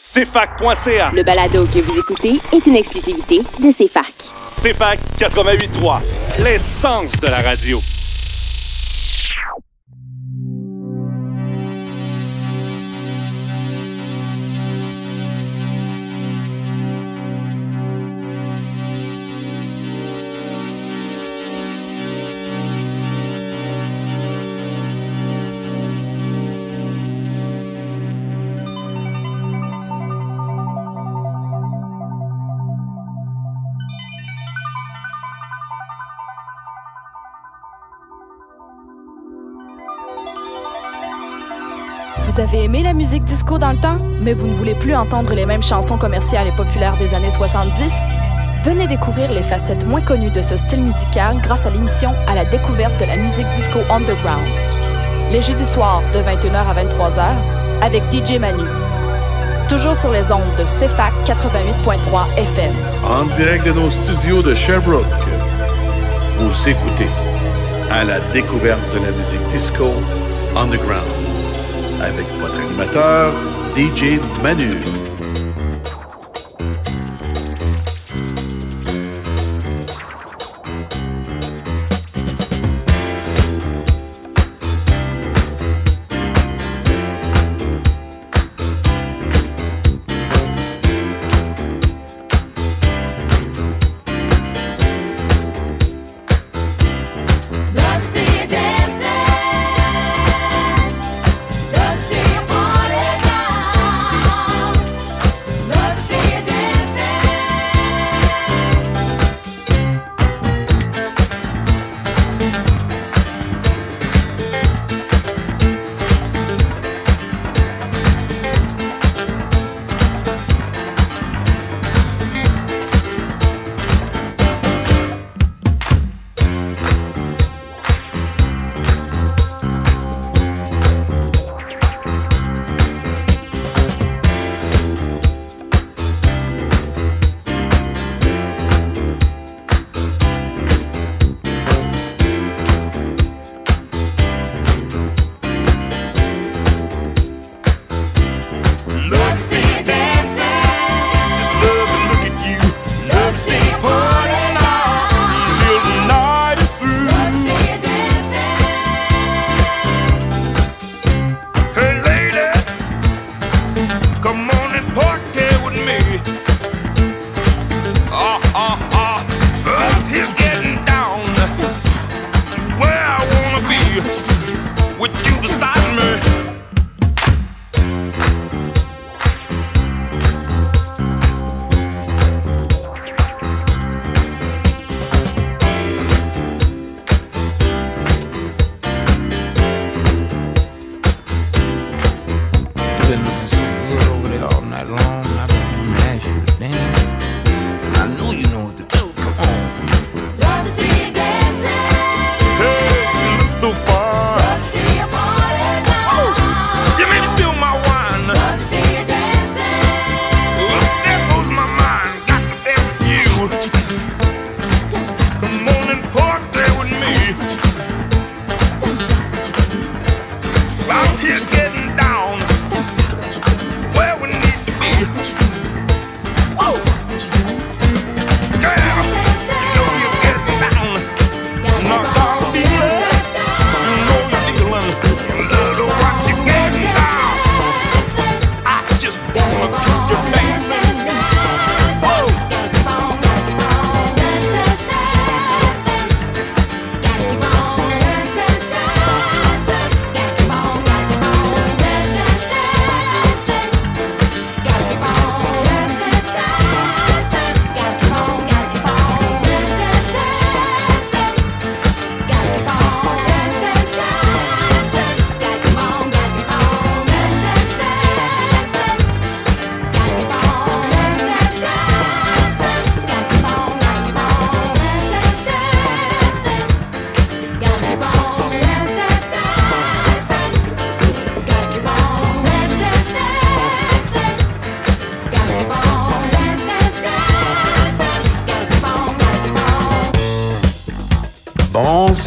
CFAC.ca. Le balado que vous écoutez est une exclusivité de CFAC. CFAC 88.3, l'essence de la radio. Musique disco dans le temps, mais vous ne voulez plus entendre les mêmes chansons commerciales et populaires des années 70? Venez découvrir les facettes moins connues de ce style musical grâce à l'émission À la découverte de la musique disco underground. Les jeudis soirs de 21h à 23h avec DJ Manu. Toujours sur les ondes de CFAC 88.3 FM. En direct de nos studios de Sherbrooke, vous écoutez À la découverte de la musique disco underground avec votre animateur DJ Manu.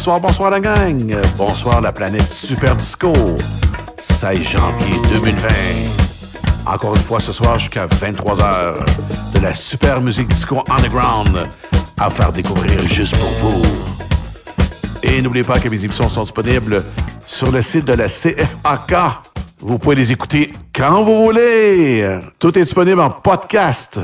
Bonsoir, bonsoir la gang. Bonsoir la planète Super Disco. 16 janvier 2020. Encore une fois ce soir jusqu'à 23h. De la super musique disco underground à faire découvrir juste pour vous. Et n'oubliez pas que mes émissions sont disponibles sur le site de la CFAK. Vous pouvez les écouter quand vous voulez. Tout est disponible en podcast.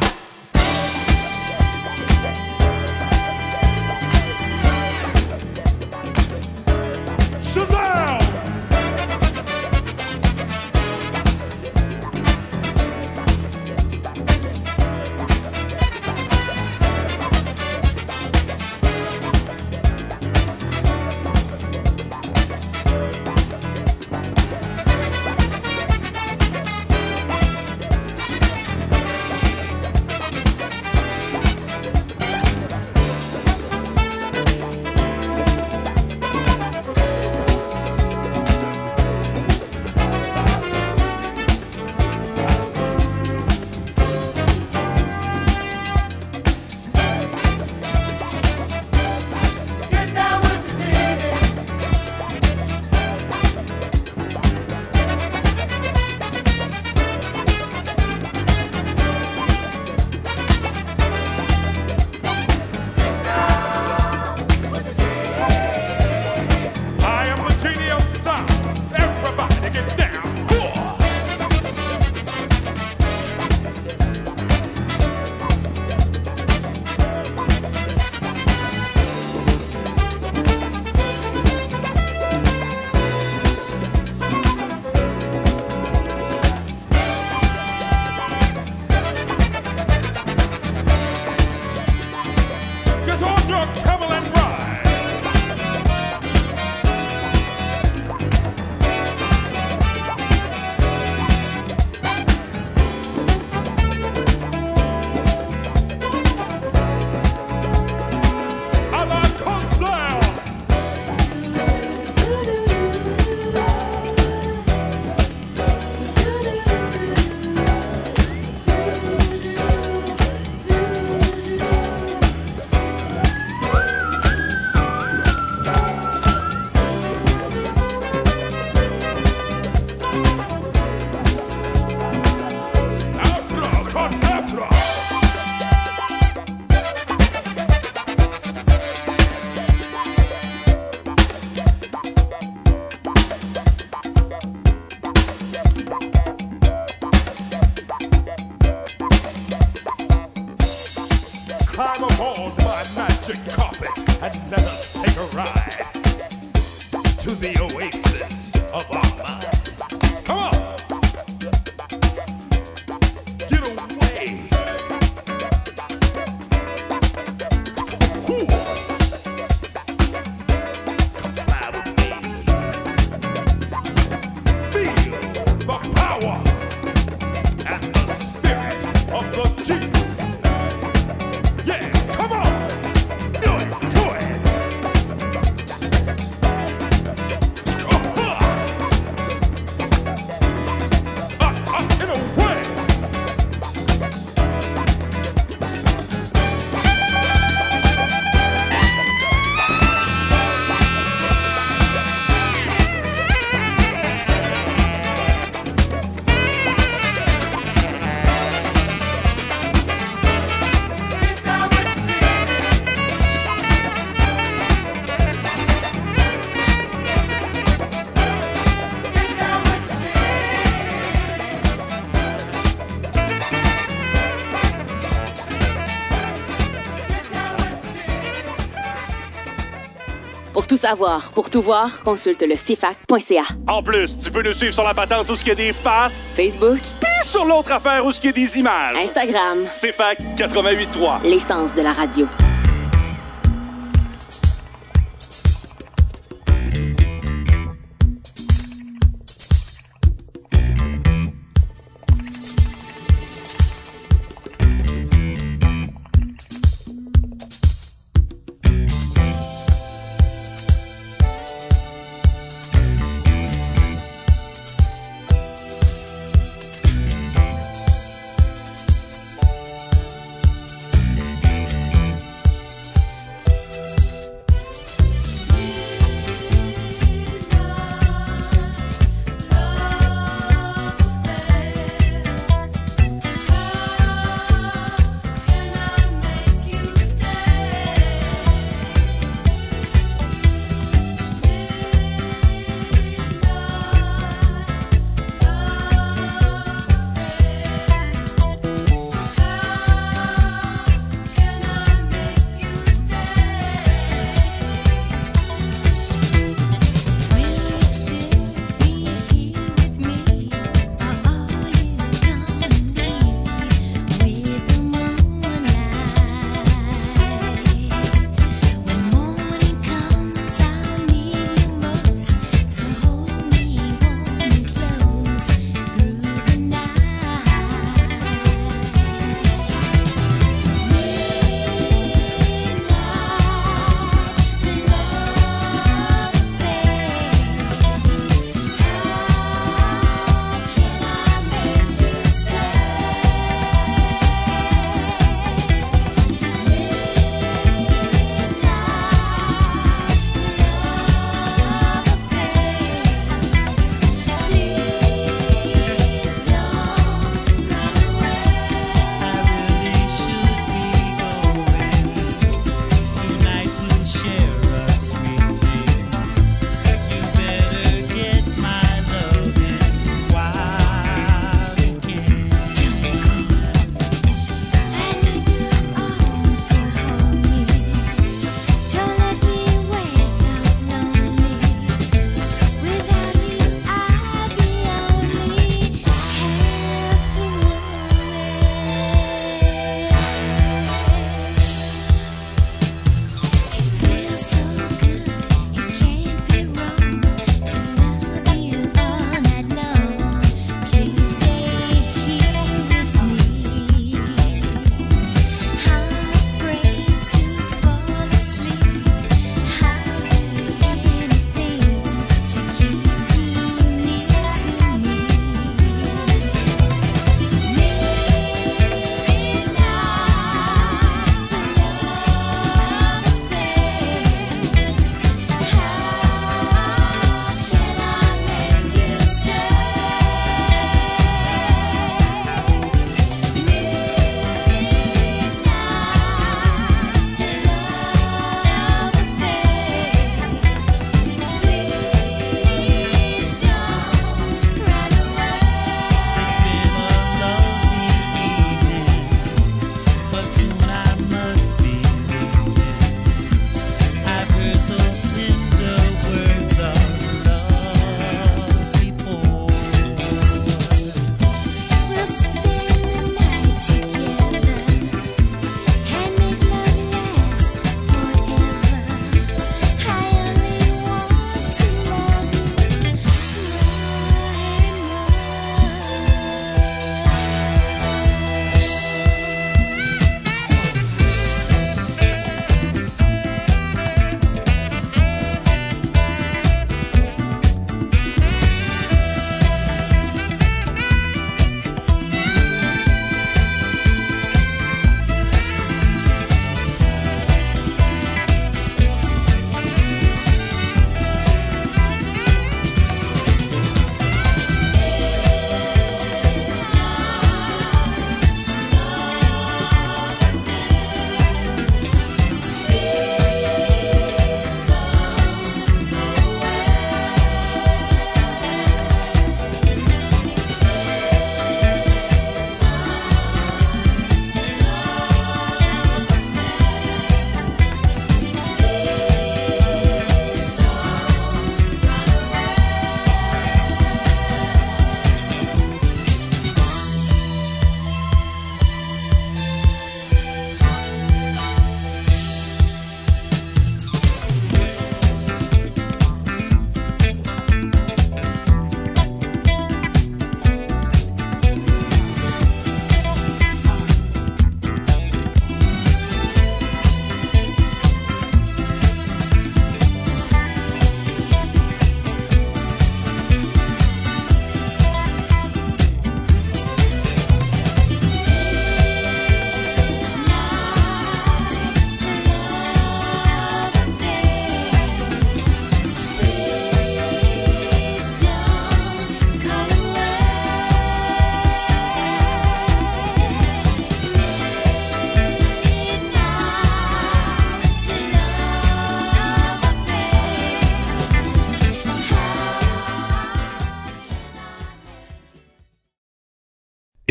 Savoir, pour tout voir, consulte le CFAC.ca. En plus, tu peux nous suivre sur la patente où ce qu'il y a des faces, Facebook, puis sur l'autre affaire où ce qu'il y a des images. Instagram, C'est fac 88.3. l'essence de la radio.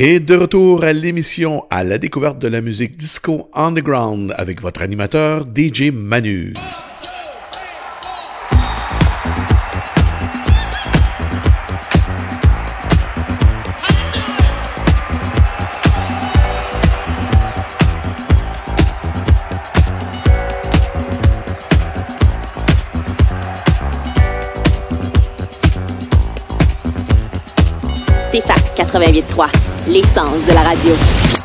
Et de retour à l'émission à la découverte de la musique disco underground avec votre animateur DJ Manu. CFAC 88.3, l'essence de la radio.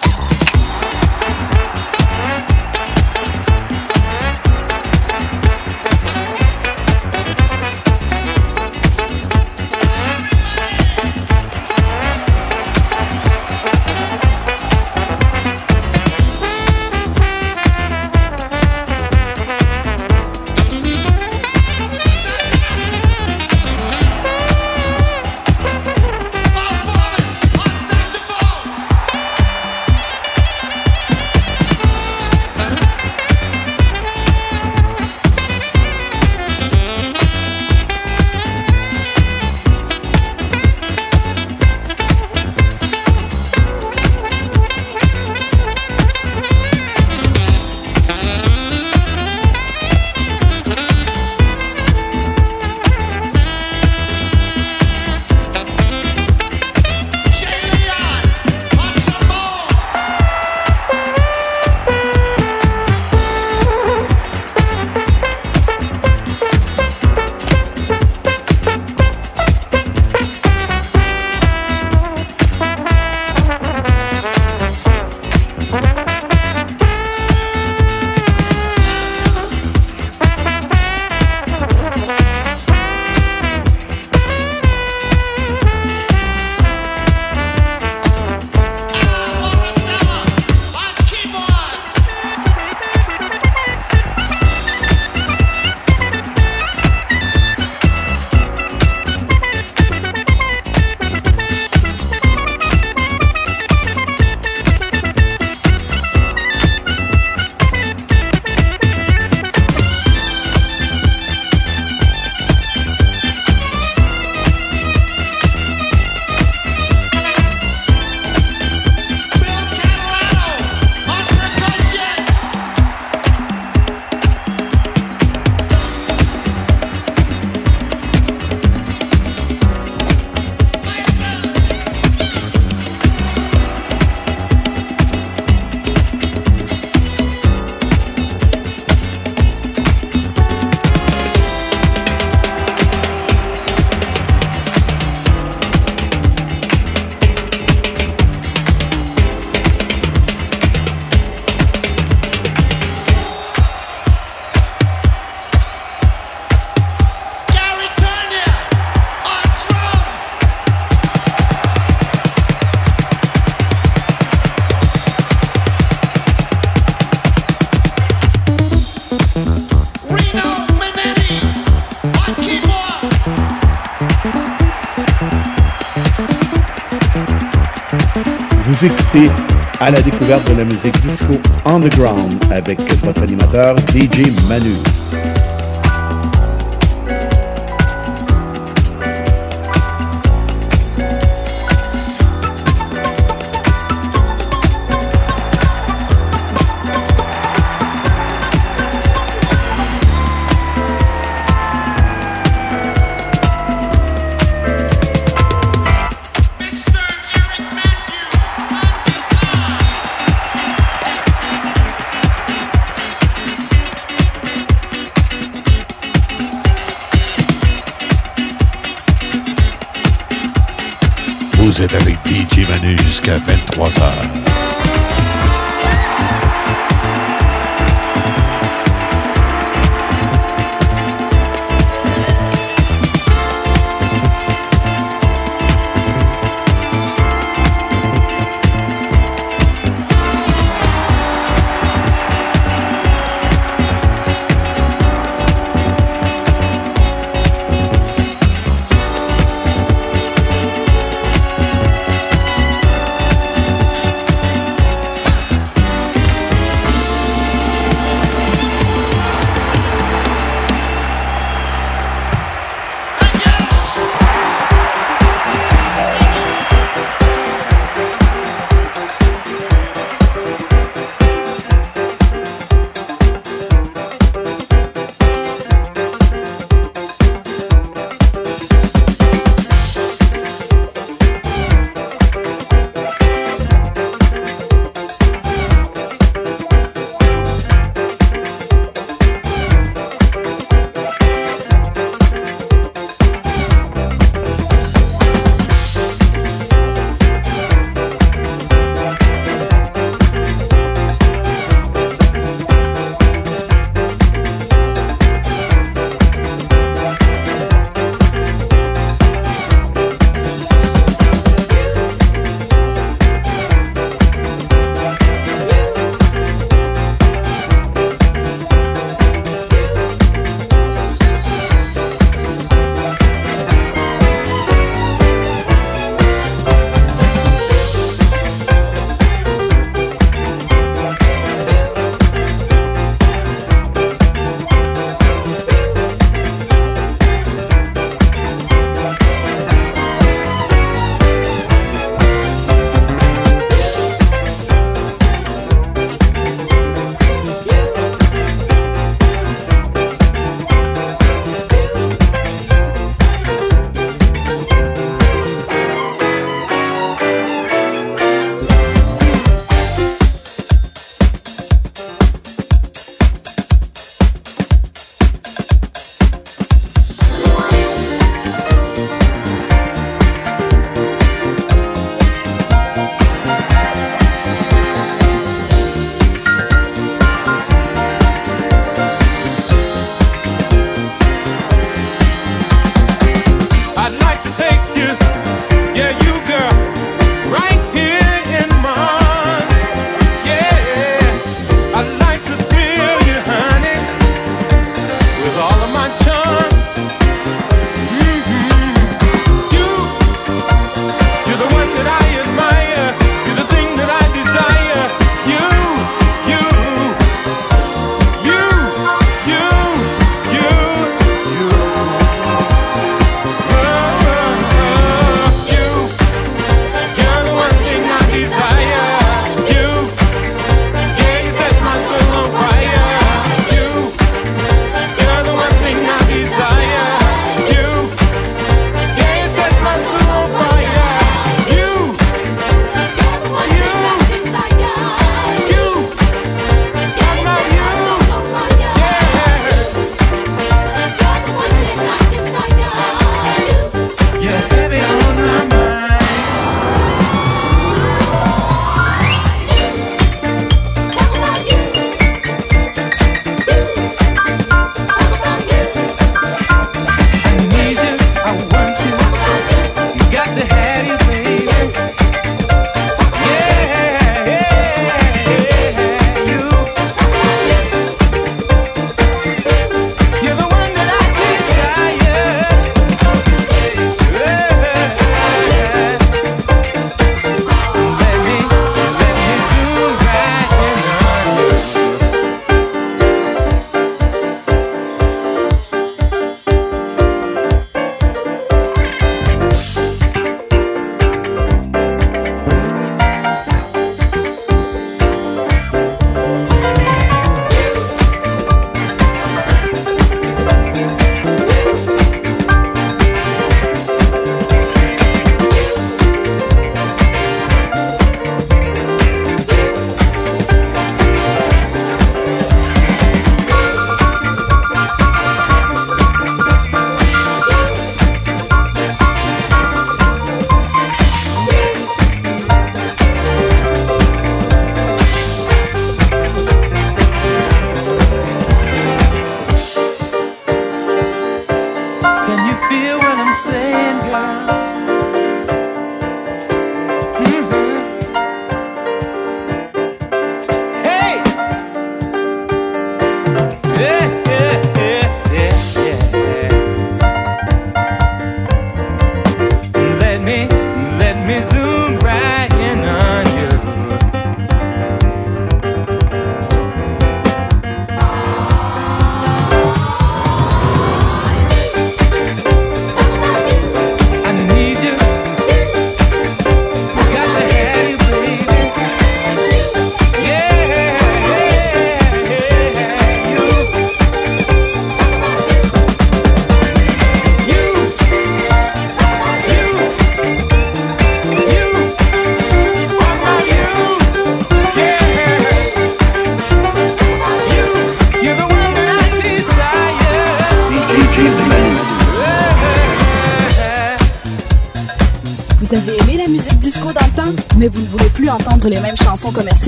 À la découverte de la musique disco underground avec votre animateur DJ Manu.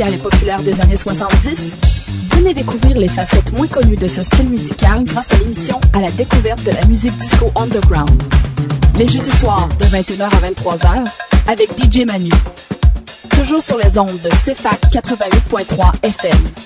Et populaires des années 70? Venez découvrir les facettes moins connues de ce style musical grâce à l'émission À la découverte de la musique disco underground. Les jeudis soirs de 21h à 23h avec DJ Manu. Toujours sur les ondes de CFAC 88.3 FM.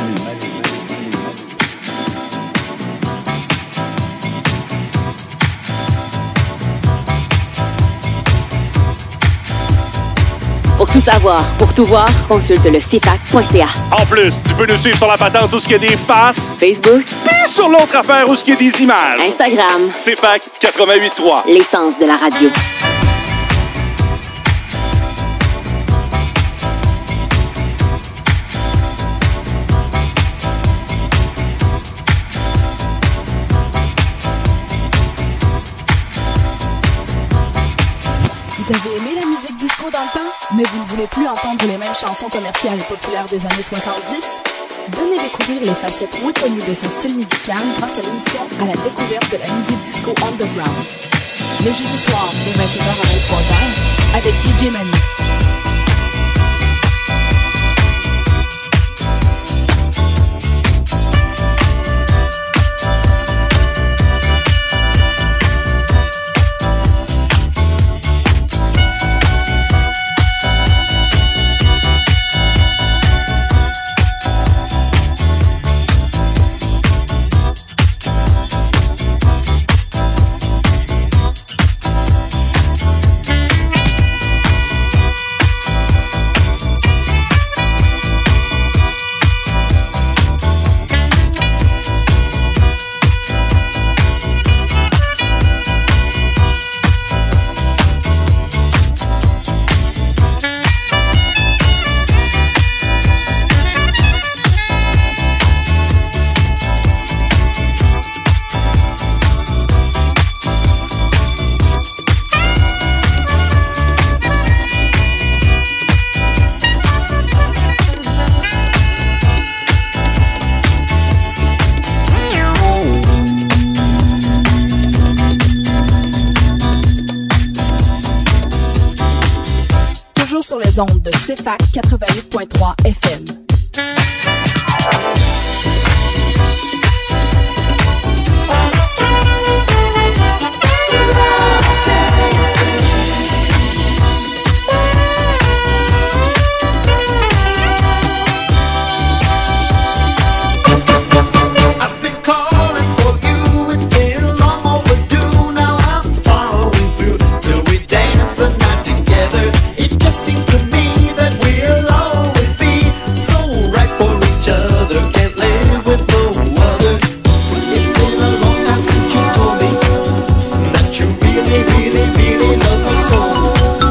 tout savoir, pour tout voir, consulte le CFAC.ca. En plus, tu peux nous suivre sur la patente tout ce qu'il y a des faces. Facebook. Puis sur l'autre affaire où ce qu'il y a des images. Instagram. CFAC 88.3. L'essence de la radio. Plus entendre les mêmes chansons commerciales et populaires des années 70? Venez découvrir les facettes moins connues de ce style musical grâce à l'émission À la découverte de la musique disco underground. Les jeudis soirs de 21h à 23h avec DJ Manu. 88.3 FM. vire, vire, vire, não passou.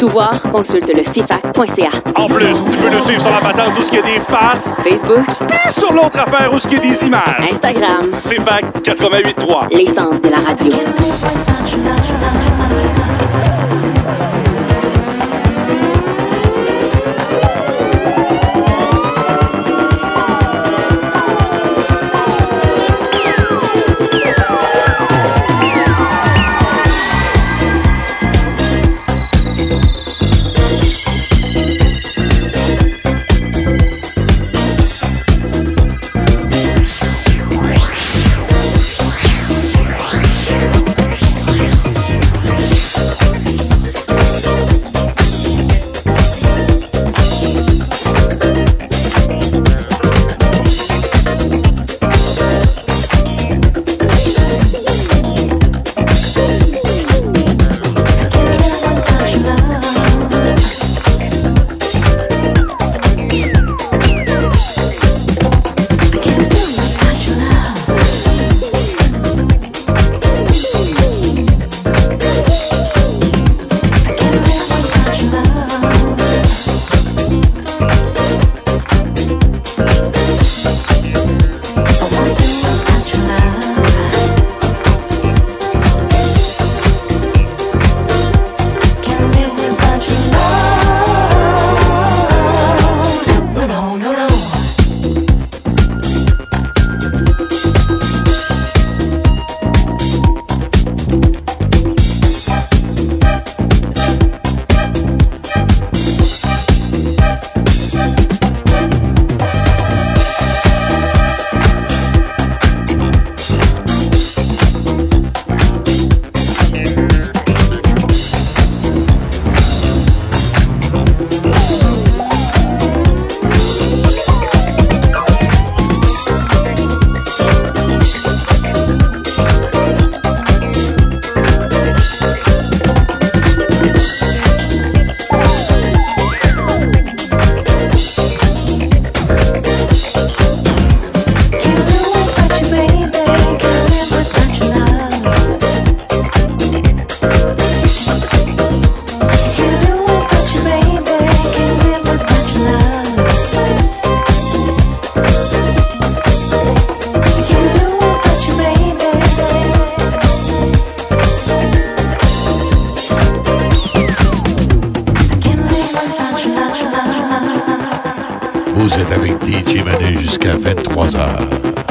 Tout voir, consulte le CFAC.ca. En plus, tu peux nous suivre sur la patente où ce qu'il y a des faces, Facebook, puis sur l'autre affaire où ce qu'il y a des images. Instagram, C'est fac 88.3. l'essence de la radio. Vous êtes avec DJ Manu jusqu'à 23h.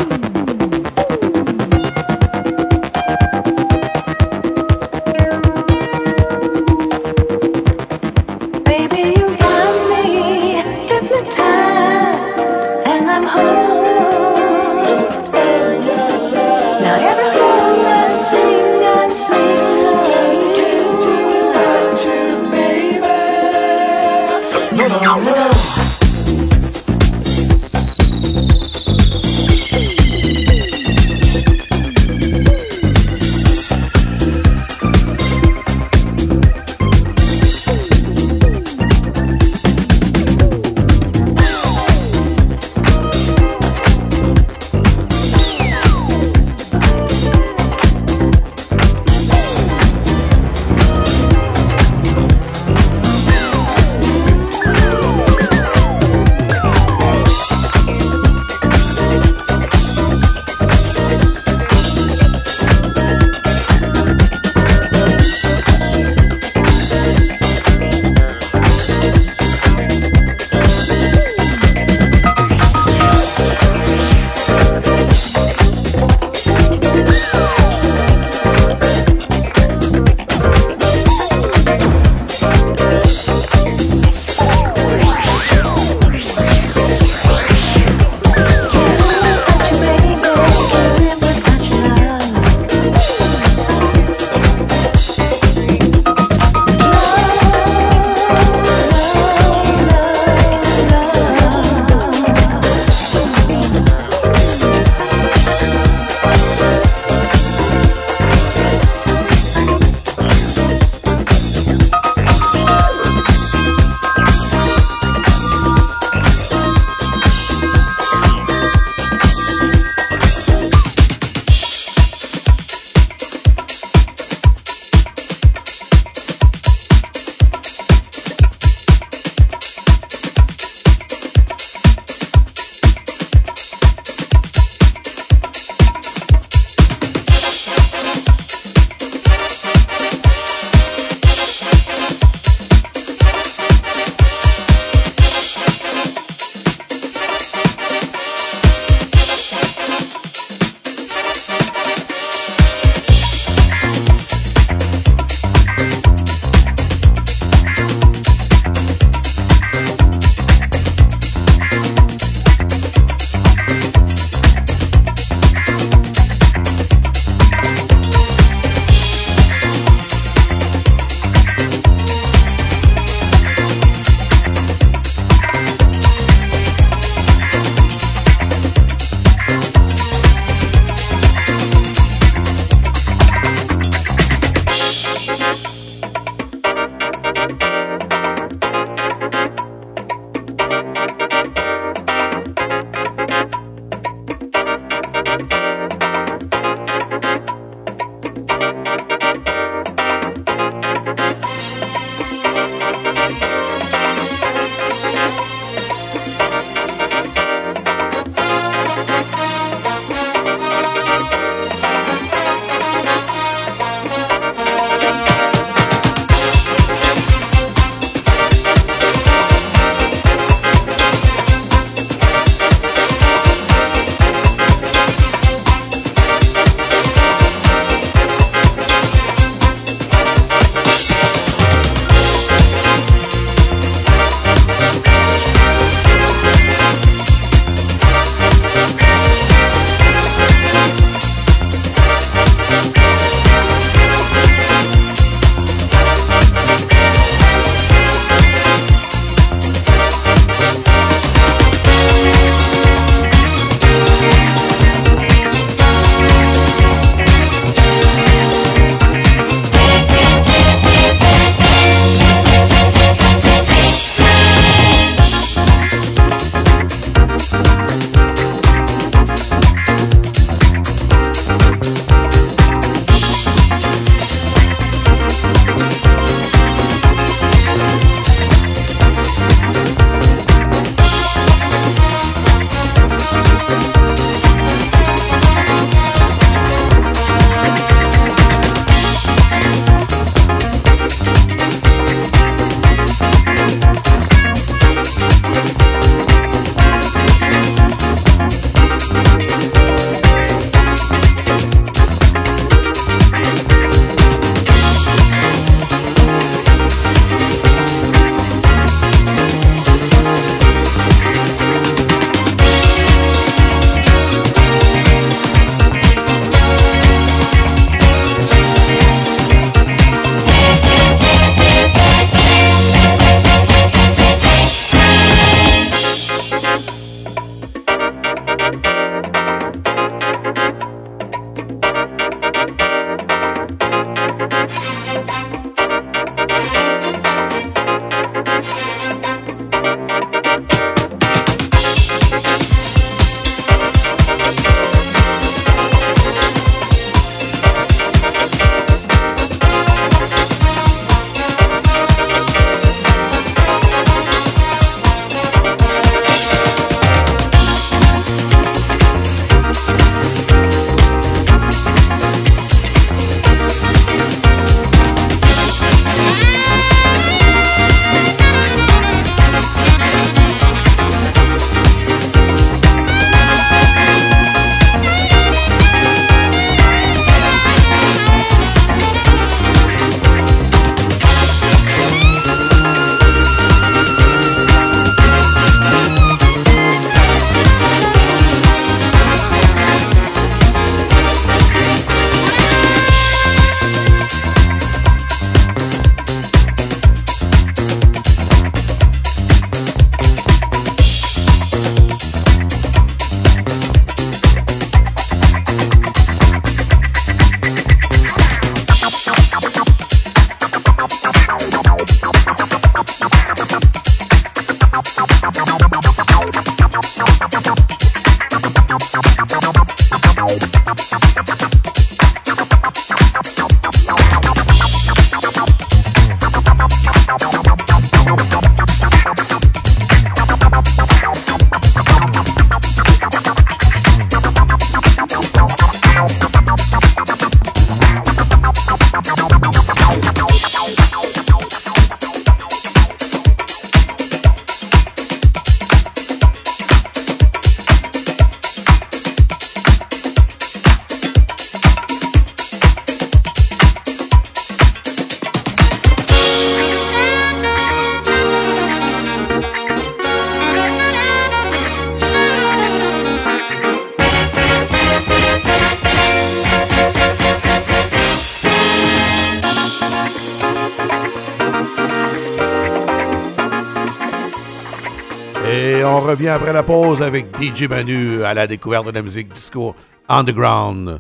Revient après la pause avec DJ Manu à la découverte de la musique disco underground.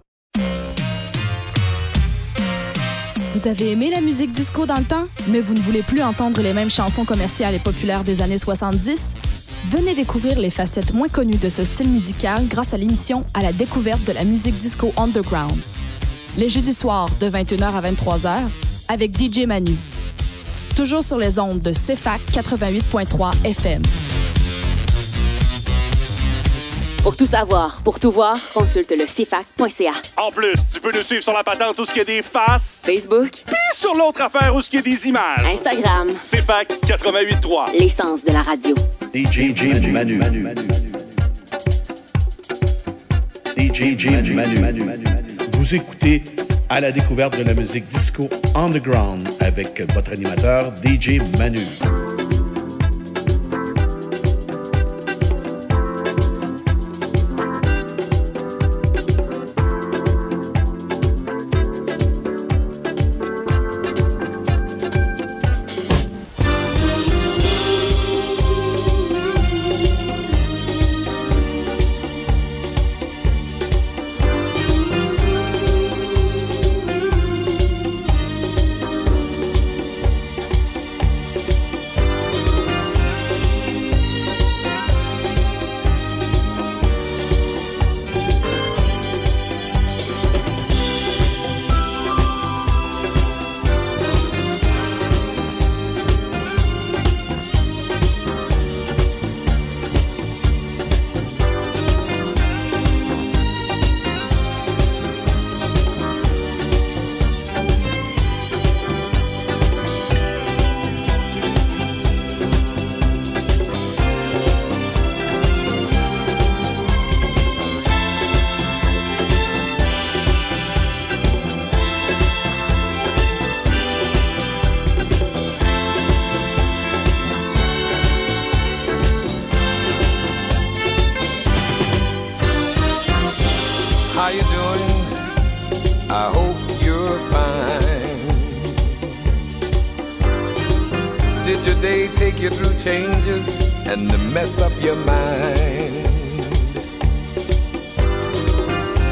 Vous avez aimé la musique disco dans le temps, mais vous ne voulez plus entendre les mêmes chansons commerciales et populaires des années 70? Venez découvrir les facettes moins connues de ce style musical grâce à l'émission À la découverte de la musique disco underground. Les jeudis soirs de 21h à 23h avec DJ Manu. Toujours sur les ondes de CFAC 88.3 FM. Pour tout savoir, pour tout voir, consulte le CFAC.ca. En plus, tu peux nous suivre sur la patente où ce qu'il y a des faces, Facebook, puis sur l'autre affaire où ce qu'il y a des images. Instagram, CFAC 88.3. l'essence de la radio. DJ Manu. DJ Manu. Vous écoutez à la découverte de la musique disco underground avec votre animateur DJ Manu.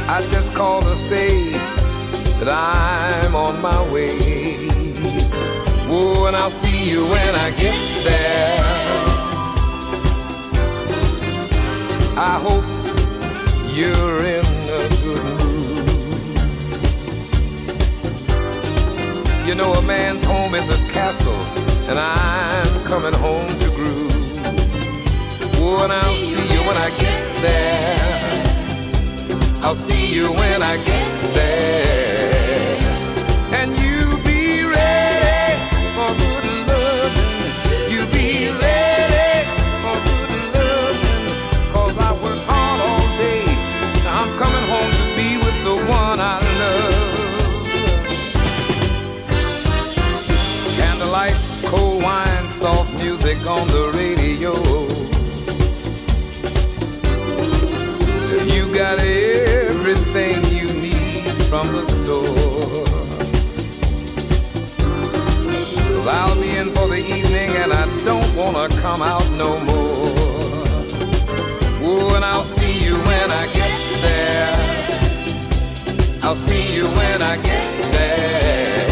I just called to say that I'm on my way. Whoa, and I'll see you when I get there. I hope you're in a good mood. You know, a man's home is his castle, and I'm coming home to groove. Oh, and I'll see you when I get there. I'll see you when I get there. And you be ready for good loving. You be ready for good loving. Cause I work hard all day. Now I'm coming home to be with the one I love. Candlelight, cold wine, soft music on the radio. You got need from the store. I'll be in for the evening and I don't wanna come out no more. Oh, and I'll see you when I get there. I'll see you when I get there.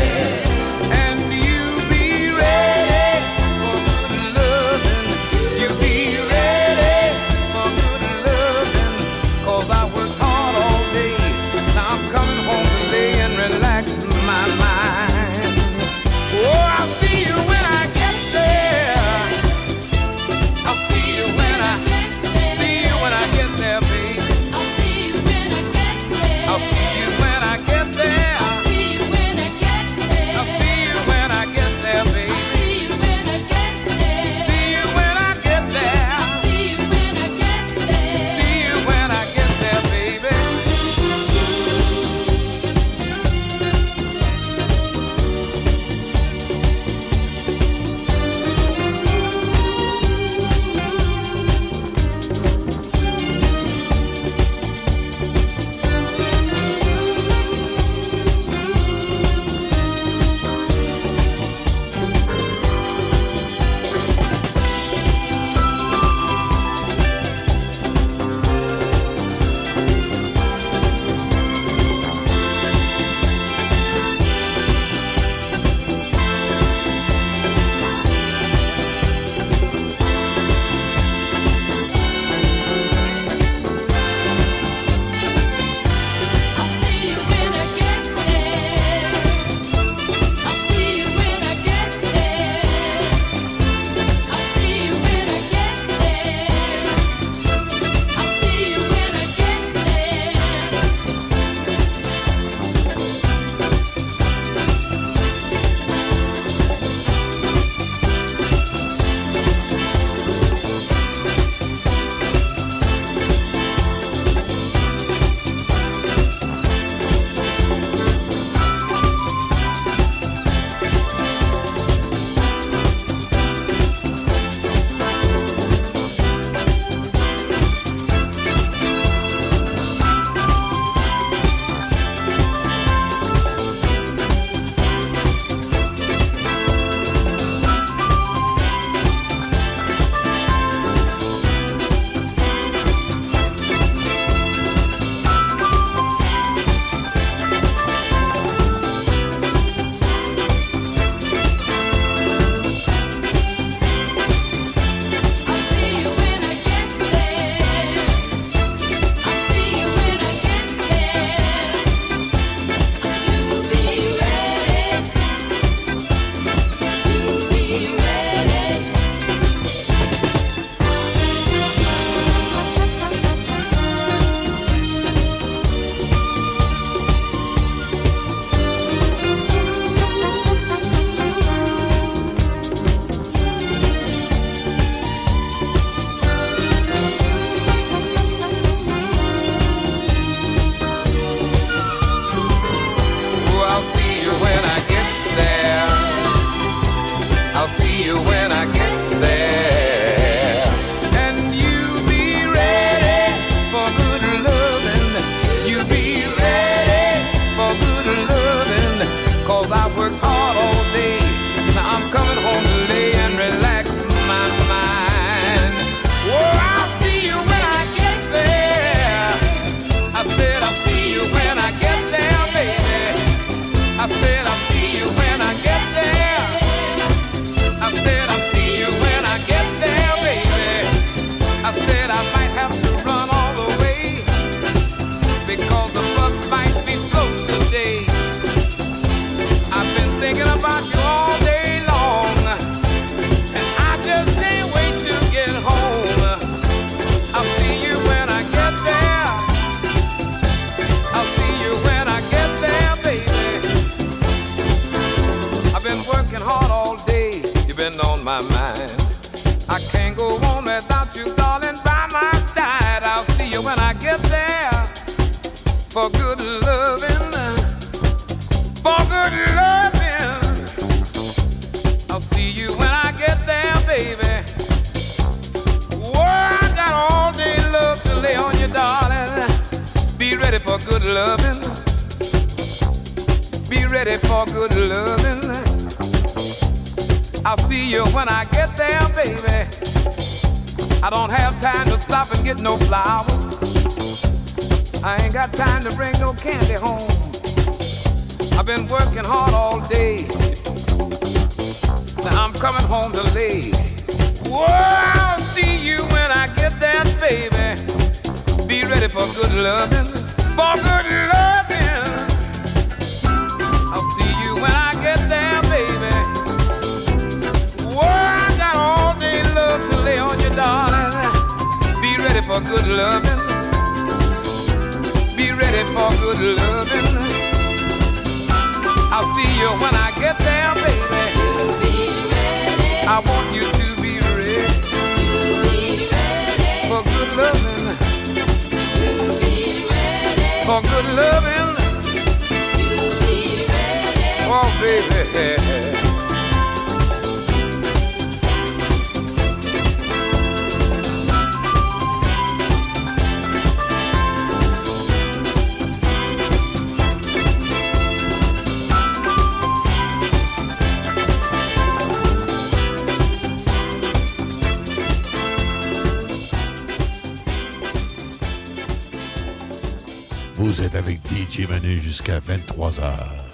Vous êtes avec DJ Manu jusqu'à 23h.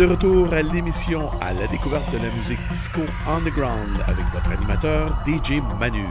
de retour à l'émission à la découverte de la musique disco underground avec votre animateur DJ Manu.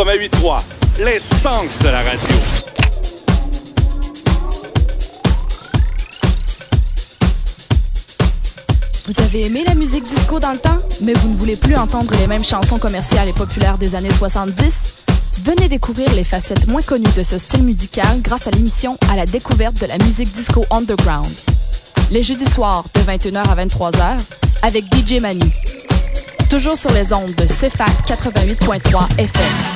88.3, l'essence de la radio. Vous avez aimé la musique disco dans le temps, mais vous ne voulez plus entendre les mêmes chansons commerciales et populaires des années 70? Venez découvrir les facettes moins connues de ce style musical grâce à l'émission À la découverte de la musique disco underground. Les jeudis soirs de 21h à 23h avec DJ Manu. Toujours sur les ondes de CFAC 88.3 FM.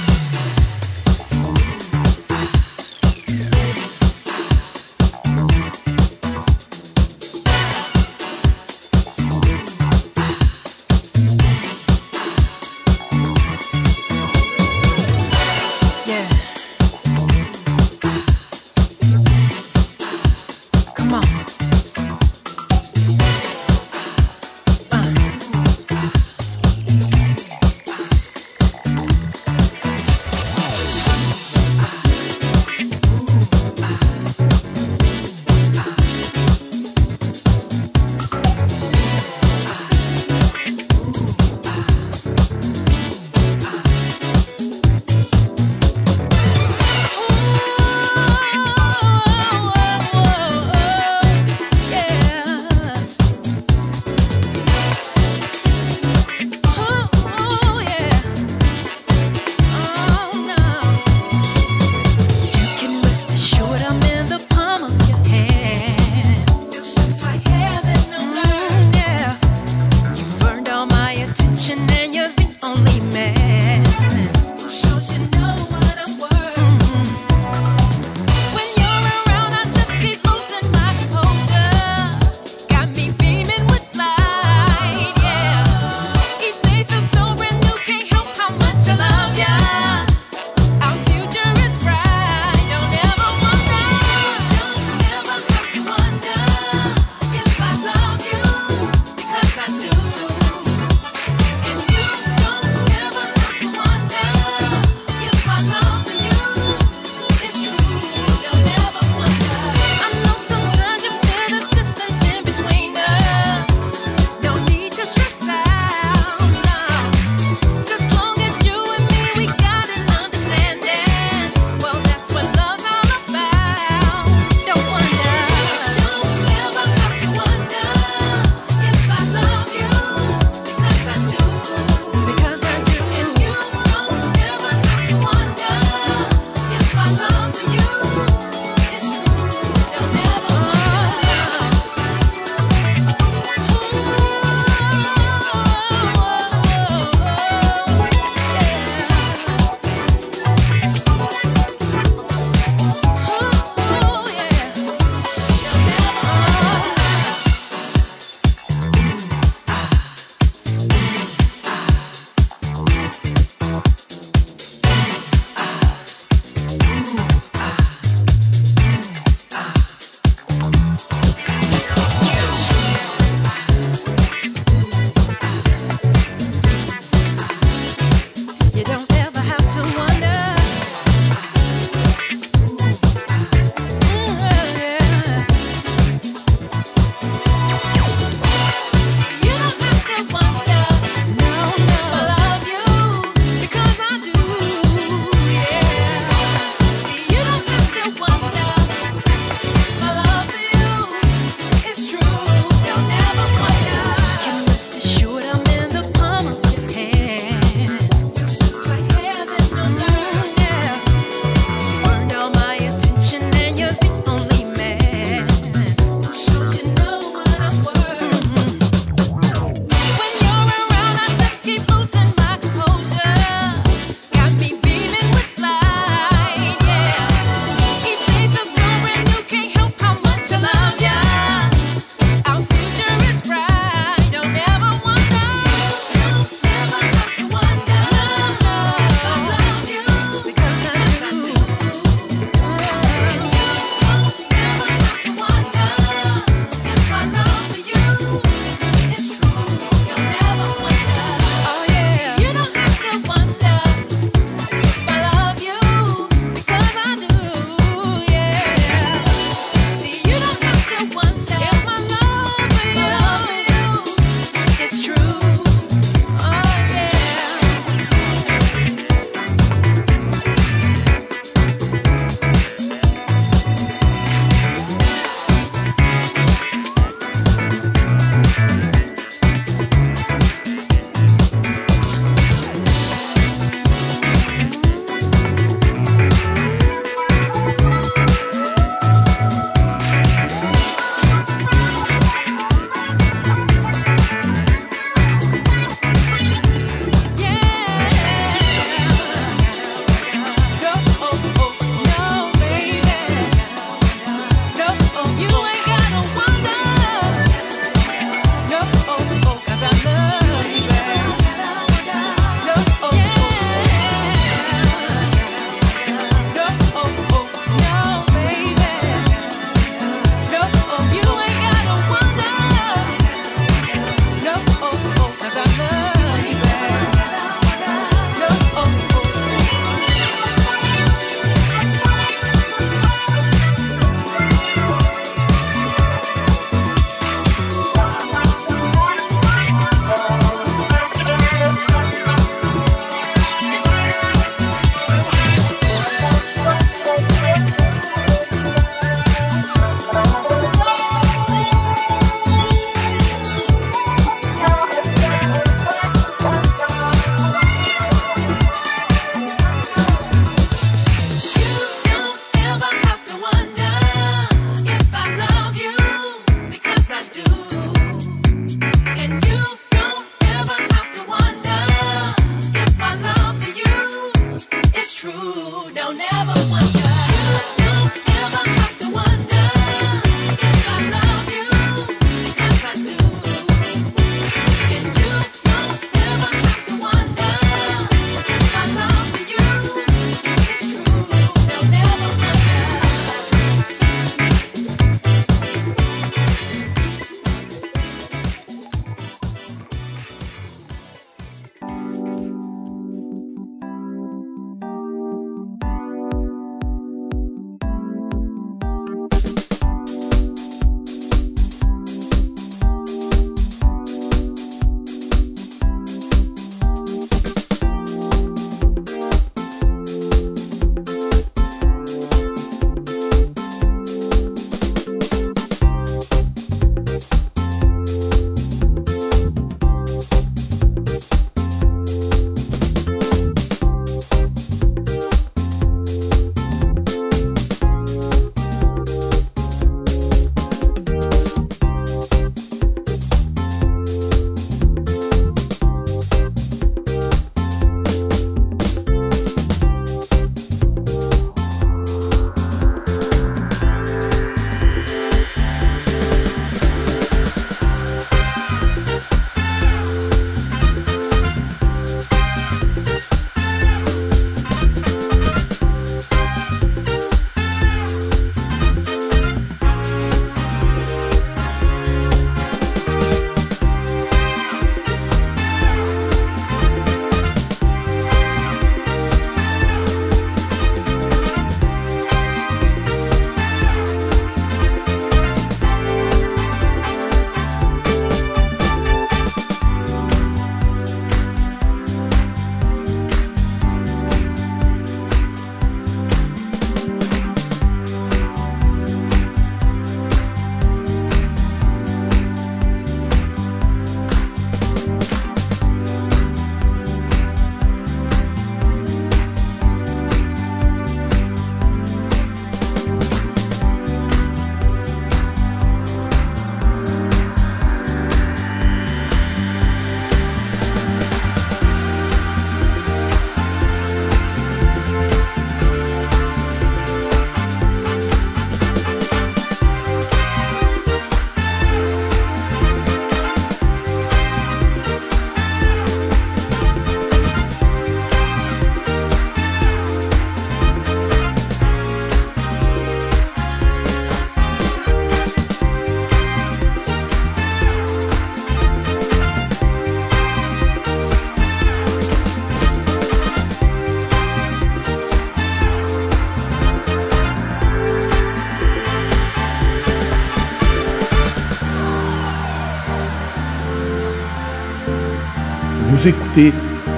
Écoutez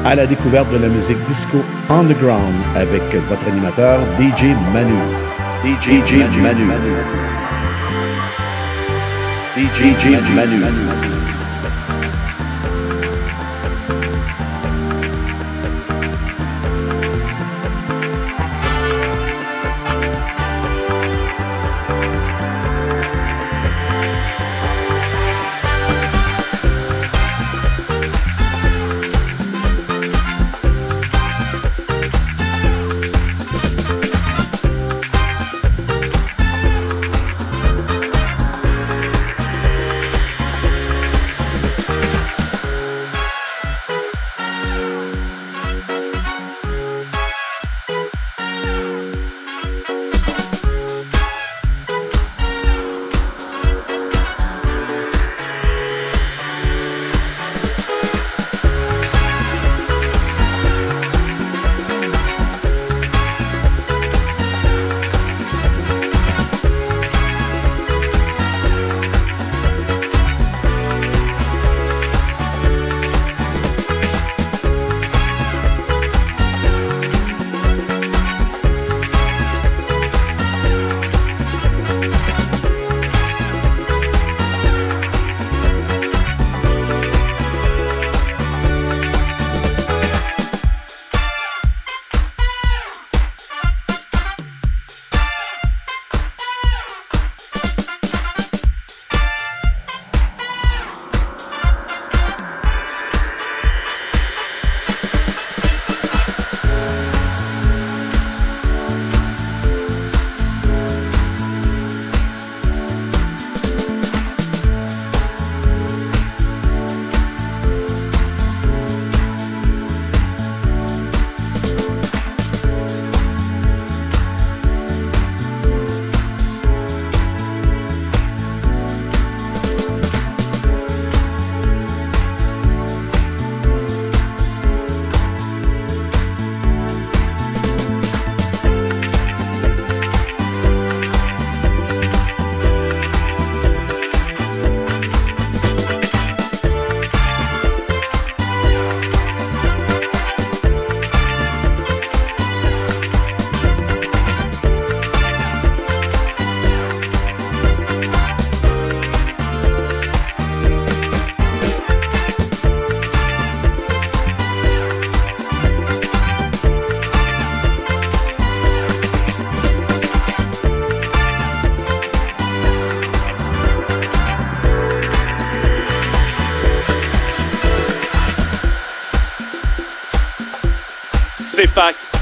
à la découverte de la musique disco underground avec votre animateur DJ Manu. DJ, DJ Manu. DJ, Manu.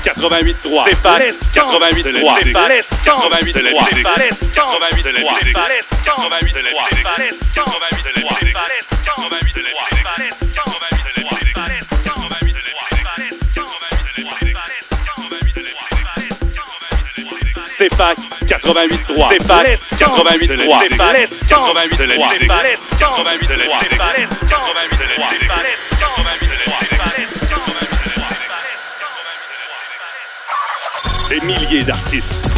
CFAC 88.3. CFAC 88.3. CFAC 88.3. L'essence 88.3. L'essence 88.3. CFAC 88.3. CFAC 88.3. L'essence 88.3. L'essence 88.3. Des milliers d'artistes.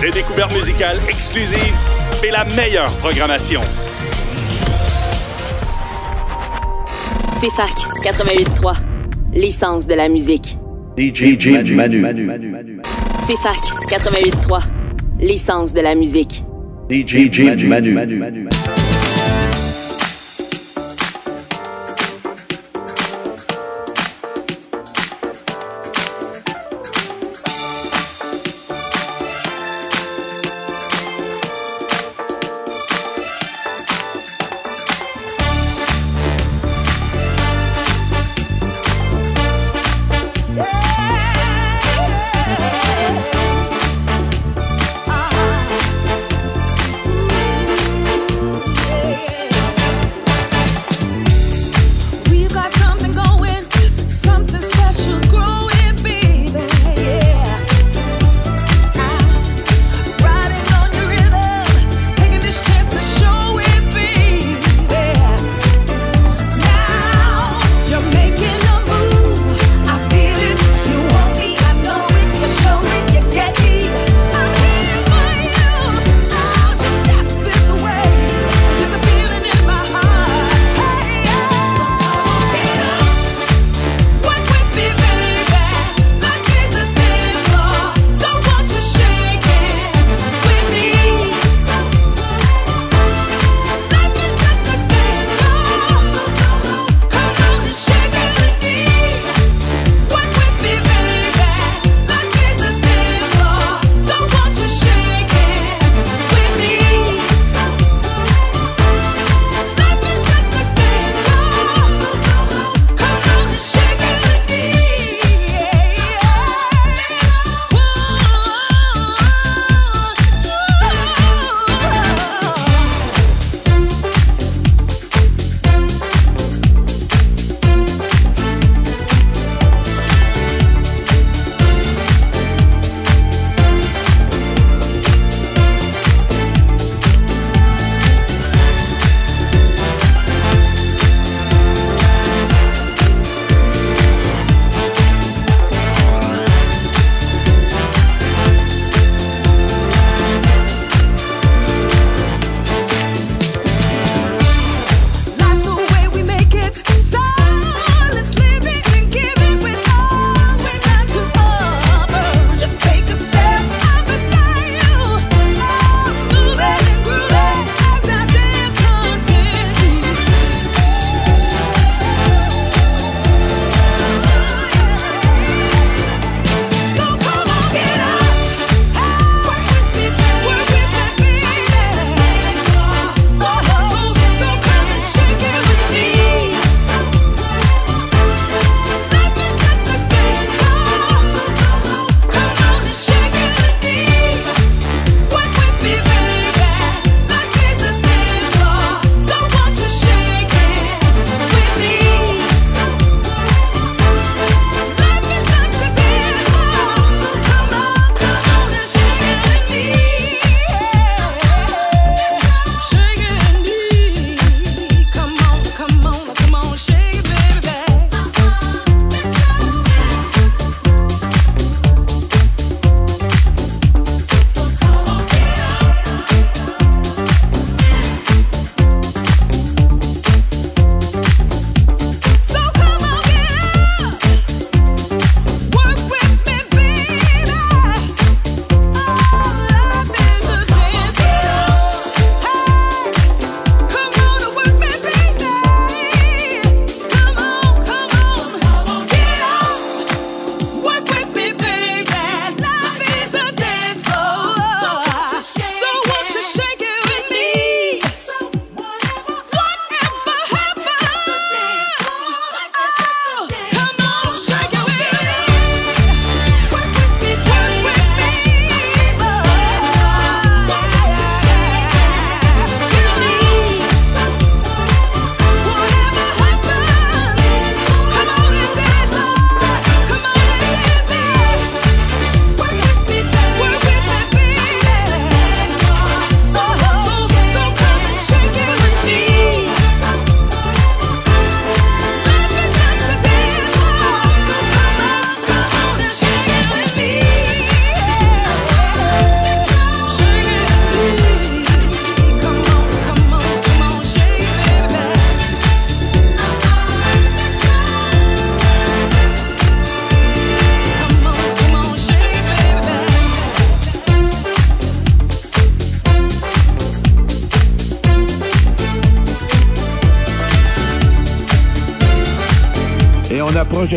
Des découvertes musicales exclusives et la meilleure programmation. CFAC 88.3. L'essence de la musique. DJ, Manu. CFAC 88.3. L'essence de la musique. DJ, Manu. Yeah.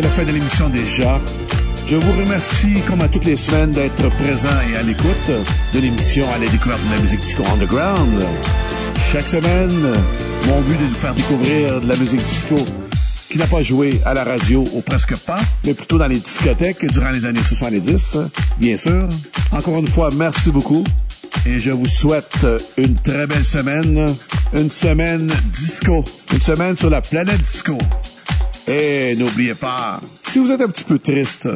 De la fin de l'émission déjà. Je vous remercie, comme à toutes les semaines, d'être présent et à l'écoute de l'émission à la découverte de la musique disco underground. Chaque semaine, mon but est de vous faire découvrir de la musique disco qui n'a pas joué à la radio ou presque pas, mais plutôt dans les discothèques durant les années 70, bien sûr. Encore une fois, merci beaucoup et je vous souhaite une très belle semaine, une semaine disco, une semaine sur la planète disco. Et n'oubliez pas, si vous êtes un petit peu triste,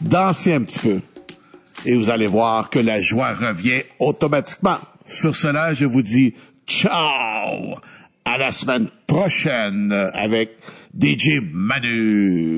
dansez un petit peu. Et vous allez voir que la joie revient automatiquement. Sur cela, je vous dis ciao! À la semaine prochaine avec DJ Manu.